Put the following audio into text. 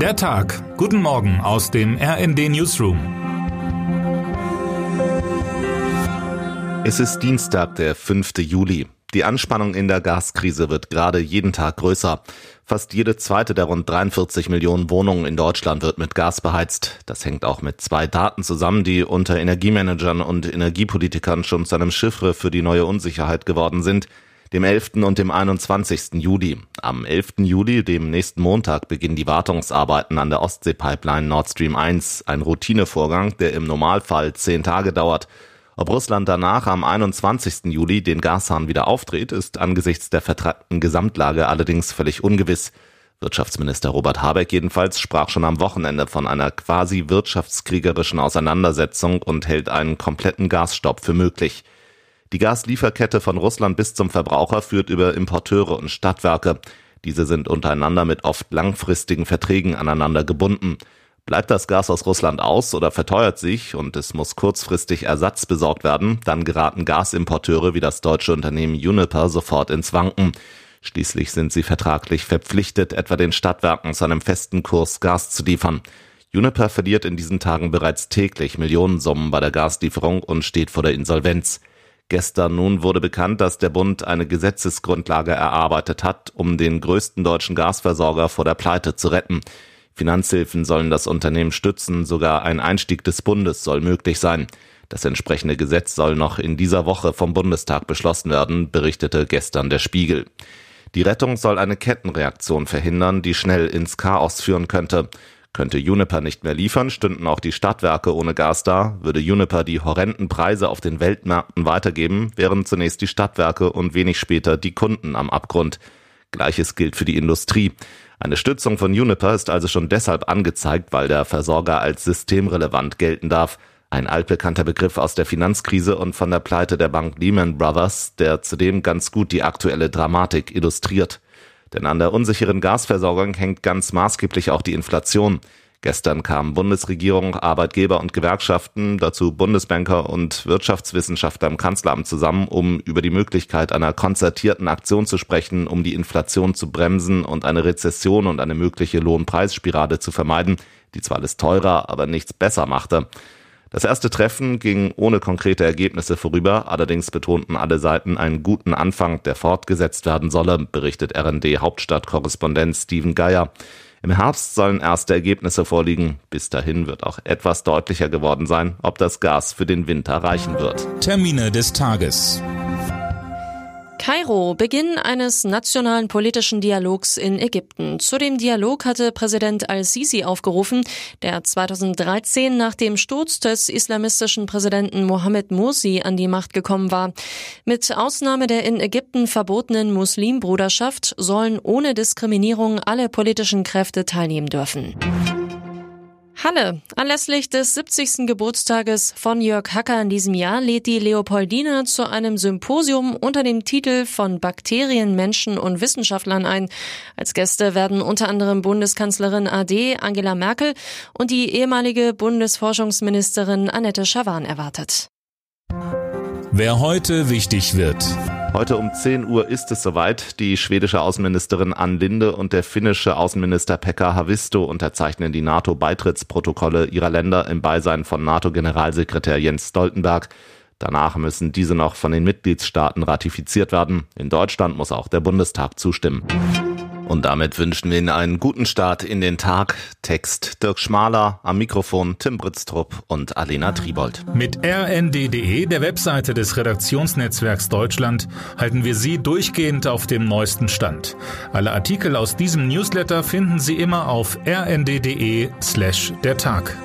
Der Tag. Guten Morgen aus dem RND Newsroom. Es ist Dienstag, der 5. Juli. Die Anspannung in der Gaskrise wird gerade jeden Tag größer. Fast jede zweite der rund 43 Millionen Wohnungen in Deutschland wird mit Gas beheizt. Das hängt auch mit zwei Daten zusammen, die unter Energiemanagern und Energiepolitikern schon zu einem Chiffre für die neue Unsicherheit geworden sind dem 11. und dem 21. Juli. Am 11. Juli, dem nächsten Montag, beginnen die Wartungsarbeiten an der Ostsee-Pipeline Nord Stream 1, ein Routinevorgang, der im Normalfall zehn Tage dauert. Ob Russland danach am 21. Juli den Gashahn wieder aufdreht, ist angesichts der vertragten Gesamtlage allerdings völlig ungewiss. Wirtschaftsminister Robert Habeck jedenfalls sprach schon am Wochenende von einer quasi wirtschaftskriegerischen Auseinandersetzung und hält einen kompletten Gasstopp für möglich. Die Gaslieferkette von Russland bis zum Verbraucher führt über Importeure und Stadtwerke. Diese sind untereinander mit oft langfristigen Verträgen aneinander gebunden. Bleibt das Gas aus Russland aus oder verteuert sich und es muss kurzfristig Ersatz besorgt werden, dann geraten Gasimporteure wie das deutsche Unternehmen Uniper sofort ins Wanken. Schließlich sind sie vertraglich verpflichtet, etwa den Stadtwerken zu einem festen Kurs Gas zu liefern. Uniper verliert in diesen Tagen bereits täglich Millionensummen bei der Gaslieferung und steht vor der Insolvenz. Gestern nun wurde bekannt, dass der Bund eine Gesetzesgrundlage erarbeitet hat, um den größten deutschen Gasversorger vor der Pleite zu retten. Finanzhilfen sollen das Unternehmen stützen, sogar ein Einstieg des Bundes soll möglich sein. Das entsprechende Gesetz soll noch in dieser Woche vom Bundestag beschlossen werden, berichtete gestern der Spiegel. Die Rettung soll eine Kettenreaktion verhindern, die schnell ins Chaos führen könnte. Könnte Juniper nicht mehr liefern, stünden auch die Stadtwerke ohne Gas da, würde Juniper die horrenden Preise auf den Weltmärkten weitergeben, wären zunächst die Stadtwerke und wenig später die Kunden am Abgrund. Gleiches gilt für die Industrie. Eine Stützung von Juniper ist also schon deshalb angezeigt, weil der Versorger als systemrelevant gelten darf. Ein altbekannter Begriff aus der Finanzkrise und von der Pleite der Bank Lehman Brothers, der zudem ganz gut die aktuelle Dramatik illustriert. Denn an der unsicheren Gasversorgung hängt ganz maßgeblich auch die Inflation. Gestern kamen Bundesregierung, Arbeitgeber und Gewerkschaften, dazu Bundesbanker und Wirtschaftswissenschaftler im Kanzleramt zusammen, um über die Möglichkeit einer konzertierten Aktion zu sprechen, um die Inflation zu bremsen und eine Rezession und eine mögliche Lohnpreisspirale zu vermeiden, die zwar alles teurer, aber nichts besser machte. Das erste Treffen ging ohne konkrete Ergebnisse vorüber, allerdings betonten alle Seiten einen guten Anfang, der fortgesetzt werden solle, berichtet RND Hauptstadtkorrespondent Steven Geier. Im Herbst sollen erste Ergebnisse vorliegen. Bis dahin wird auch etwas deutlicher geworden sein, ob das Gas für den Winter reichen wird. Termine des Tages. Kairo, Beginn eines nationalen politischen Dialogs in Ägypten. Zu dem Dialog hatte Präsident al-Sisi aufgerufen, der 2013 nach dem Sturz des islamistischen Präsidenten Mohammed Morsi an die Macht gekommen war. Mit Ausnahme der in Ägypten verbotenen Muslimbruderschaft sollen ohne Diskriminierung alle politischen Kräfte teilnehmen dürfen. Halle. Anlässlich des 70. Geburtstages von Jörg Hacker in diesem Jahr lädt die Leopoldina zu einem Symposium unter dem Titel von Bakterien, Menschen und Wissenschaftlern ein. Als Gäste werden unter anderem Bundeskanzlerin AD Angela Merkel und die ehemalige Bundesforschungsministerin Annette Schawan erwartet. Wer heute wichtig wird. Heute um 10 Uhr ist es soweit. Die schwedische Außenministerin Ann Linde und der finnische Außenminister Pekka Havisto unterzeichnen die NATO-Beitrittsprotokolle ihrer Länder im Beisein von NATO-Generalsekretär Jens Stoltenberg. Danach müssen diese noch von den Mitgliedstaaten ratifiziert werden. In Deutschland muss auch der Bundestag zustimmen. Und damit wünschen wir Ihnen einen guten Start in den Tag. Text Dirk Schmaler, am Mikrofon Tim Britztrup und Alena Tribold. Mit rnd.de, der Webseite des Redaktionsnetzwerks Deutschland, halten wir Sie durchgehend auf dem neuesten Stand. Alle Artikel aus diesem Newsletter finden Sie immer auf rnd.de slash der Tag.